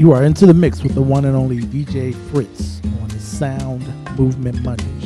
You are into the mix with the one and only DJ Fritz on the Sound Movement Monday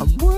I'm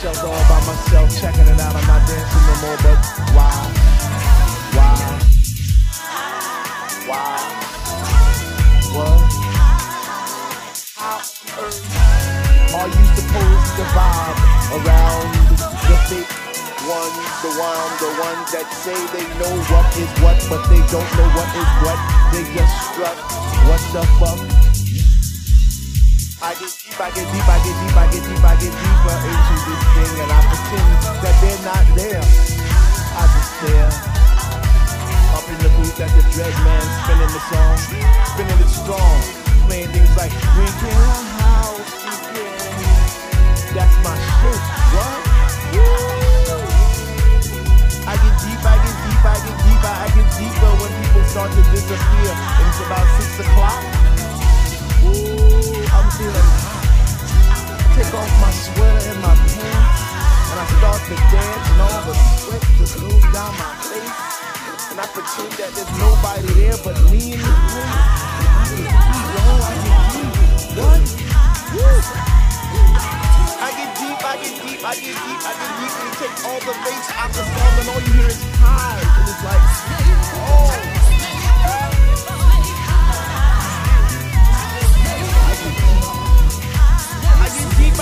shelter all by myself, checking it out. I'm not dancing no more, but why? Why? Why? What? How are you supposed to vibe around the fake ones, the one, the ones that say they know what is what, but they don't know what is what. They just strut. What the fuck? I get deep, I get deep, I get deep, I get deep, I get deeper into this thing, and I pretend that they're not there. I just stare up in the booth at the dread man spinning the song, spinning it strong, playing things like "We can house again." That's my shit. What? Woo! I get deep, I get deep, I get deeper, I get deeper when people start to disappear. And it's about six o'clock. I'm feeling hot. Take off my sweater and my pants, and I start to dance, and all the sweat just goes down my face. And I pretend that there's nobody there but me get deep. What? I get deep, I get deep, I get deep, I get deep, and take all the bass out the song, and all you hear is highs, and it's like, oh.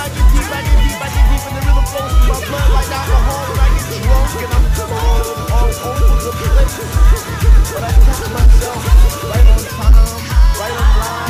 I get deep, I get deep, I get deep, and the rhythm flows through my blood. Like alcohol, and I get drunk, and I'm all over the place. But I catch myself right on time, right on line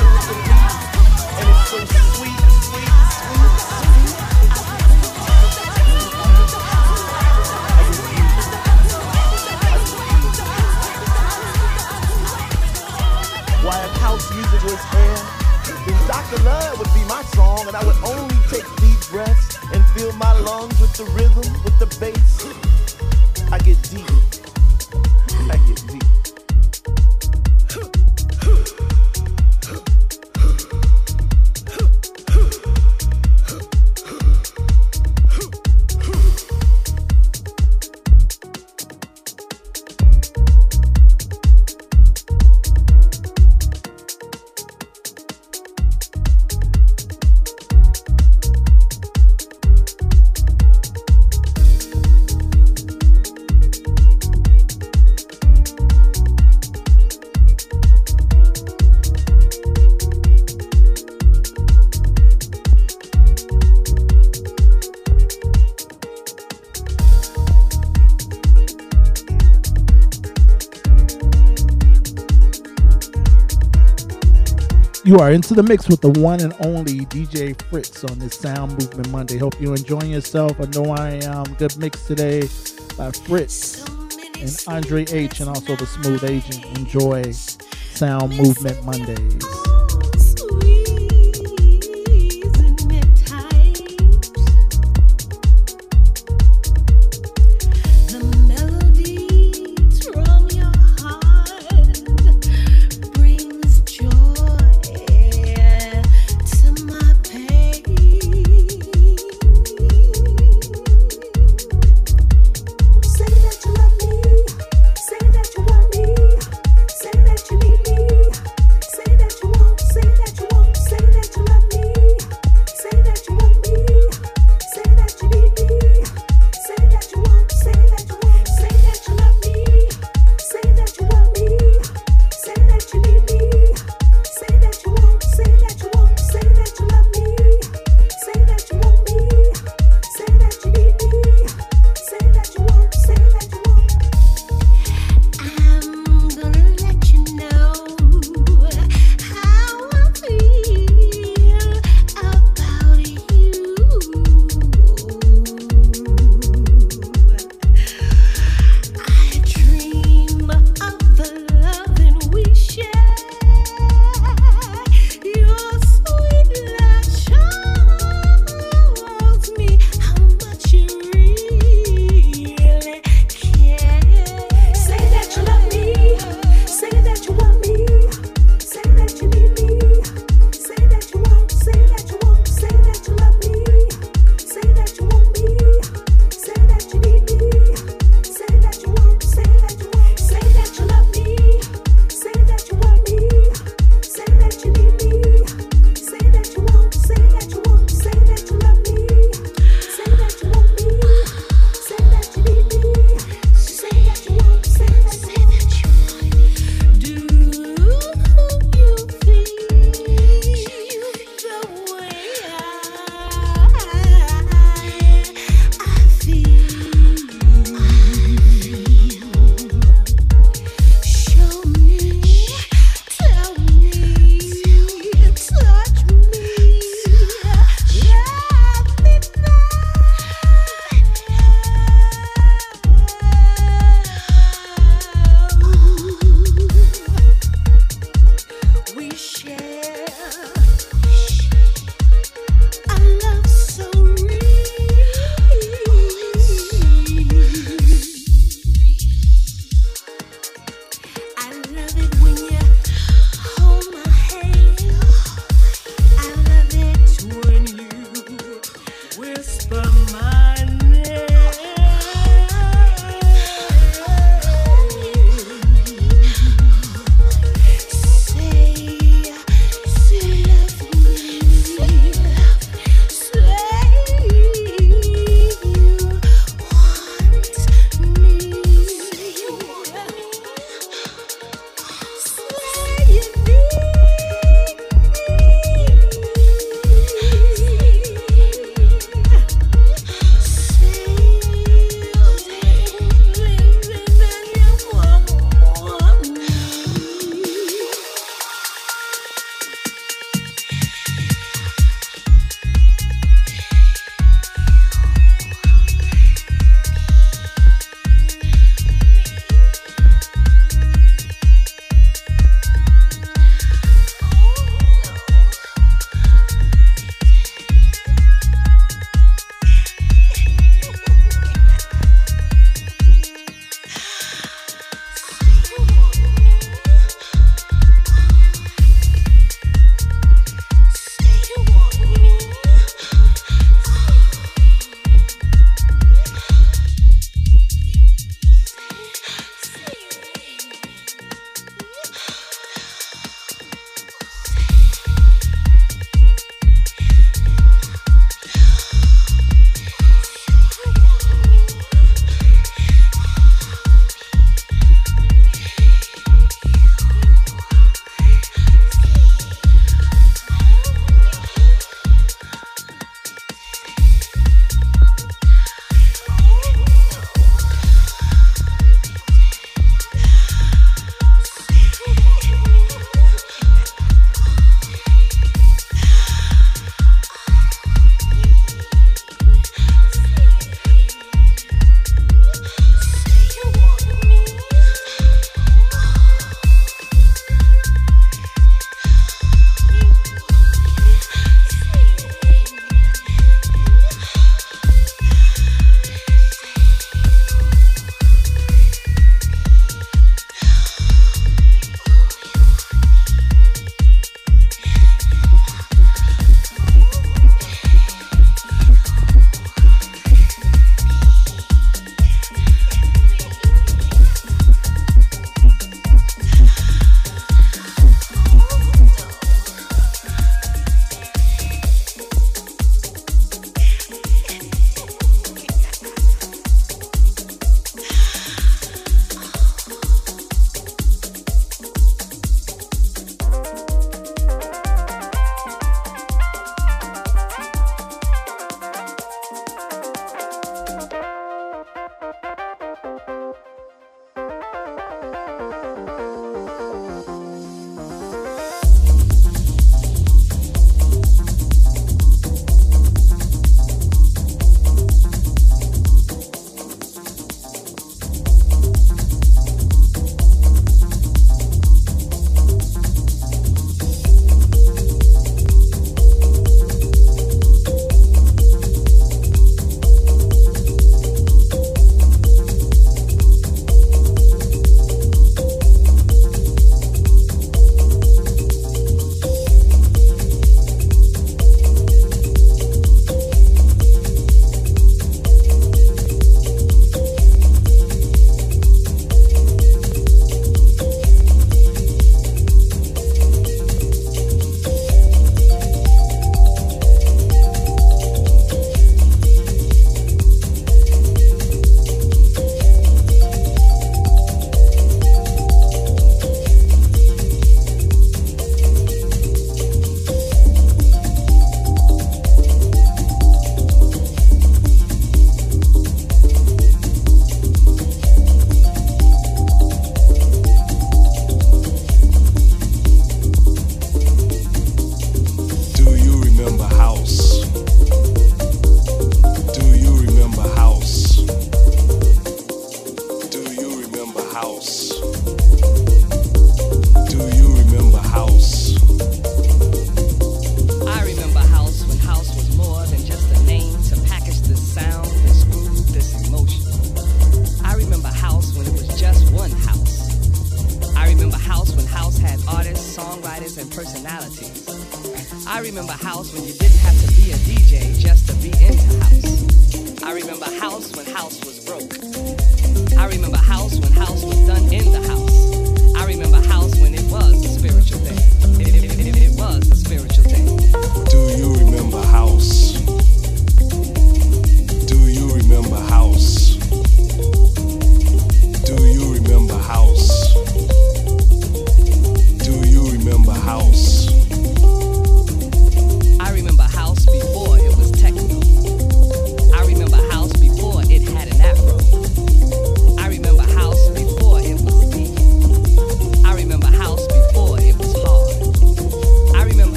You are into the mix with the one and only DJ Fritz on this Sound Movement Monday. Hope you're enjoying yourself. I know I am. Good mix today by Fritz and Andre H. and also the Smooth Agent. Enjoy Sound Movement Mondays.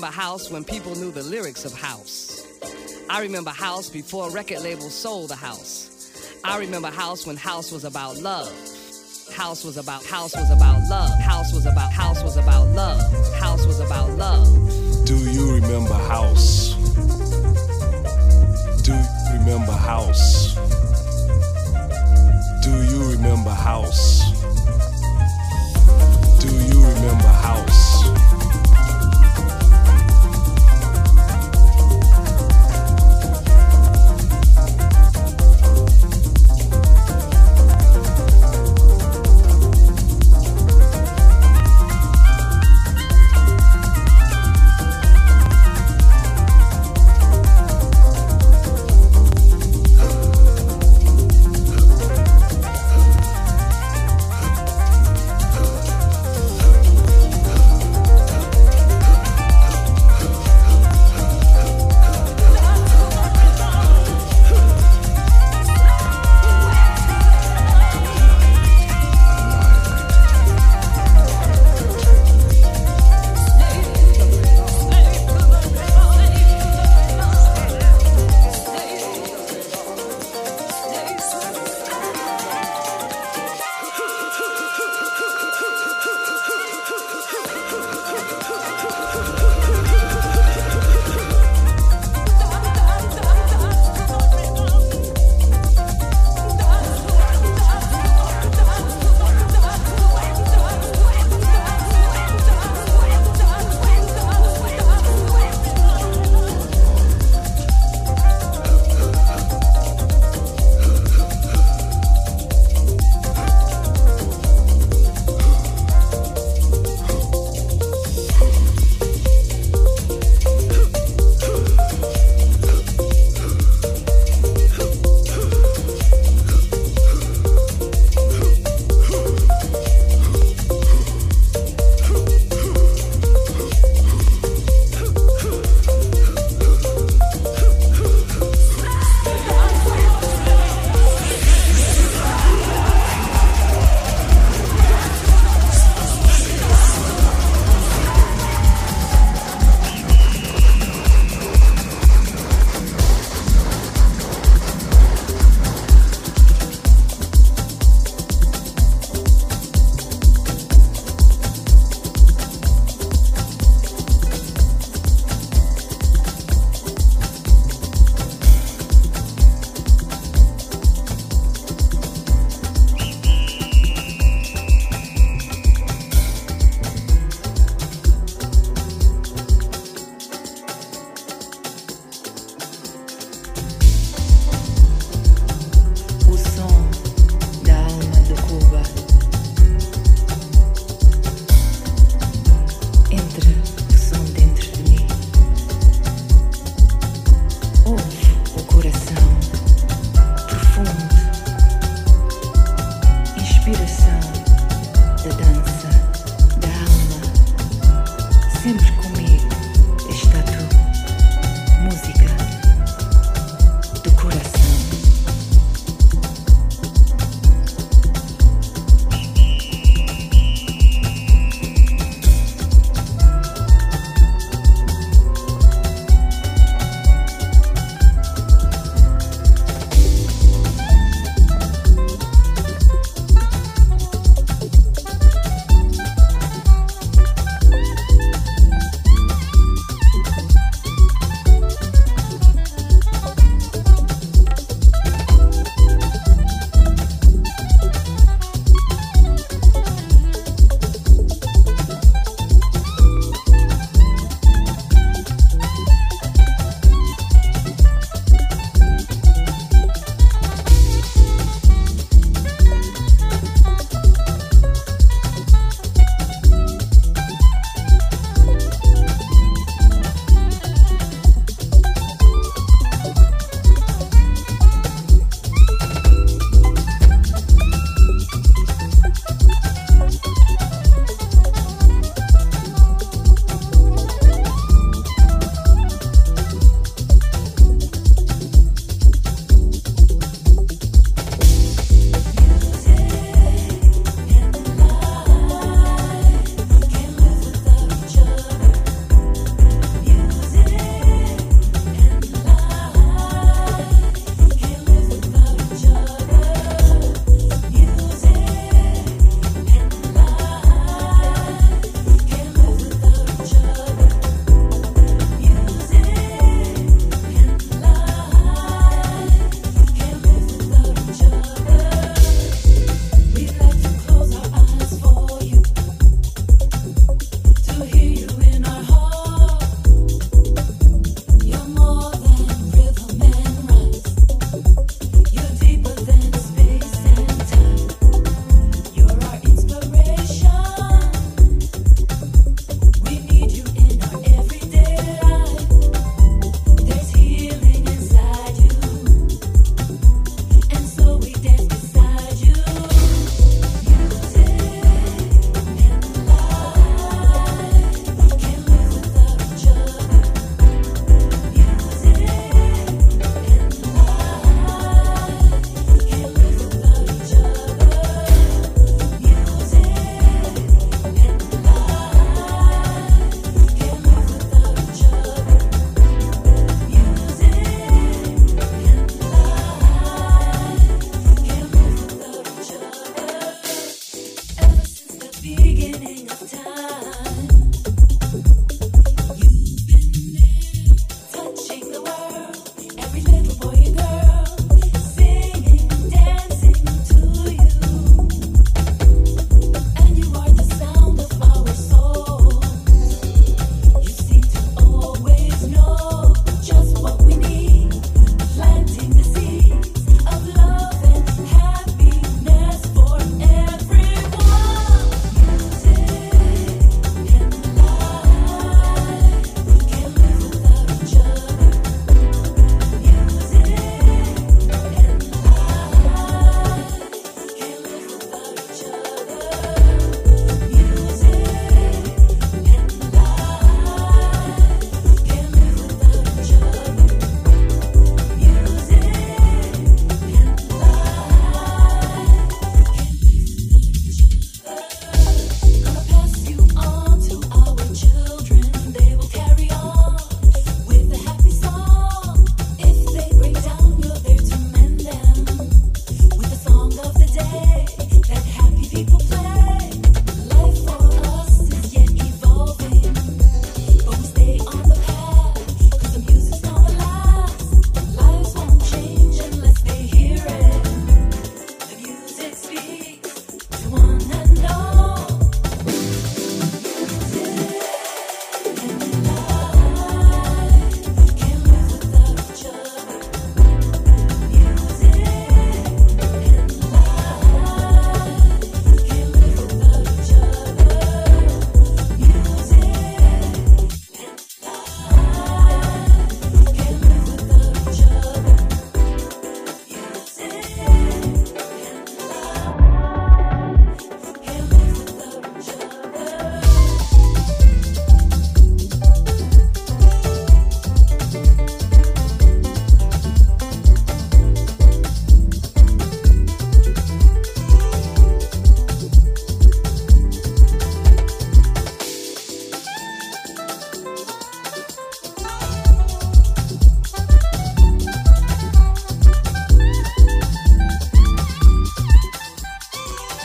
remember house when people knew the lyrics of house. I remember house before record labels sold the house. I remember house when house was about love. House was about house was about love. House was about house was about love. House was about love. Do you remember house? Do you remember house? Do you remember house?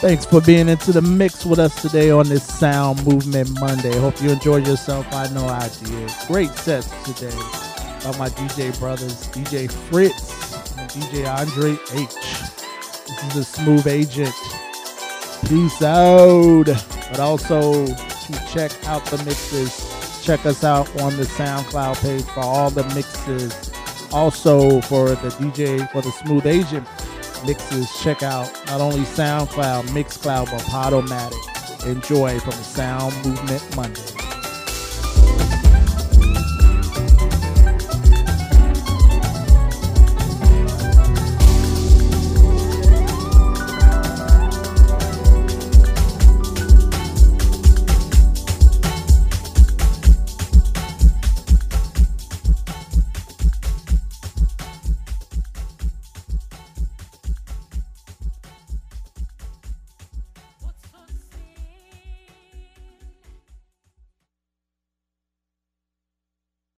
Thanks for being into the mix with us today on this Sound Movement Monday. Hope you enjoyed yourself. I know I did. Great sets today by my DJ brothers, DJ Fritz and DJ Andre H. This is the Smooth Agent. Peace out. But also to check out the mixes, check us out on the SoundCloud page for all the mixes. Also for the DJ for the Smooth Agent mixes, check out not only SoundCloud, Mixcloud, but Podomatic. Enjoy from Sound Movement Monday.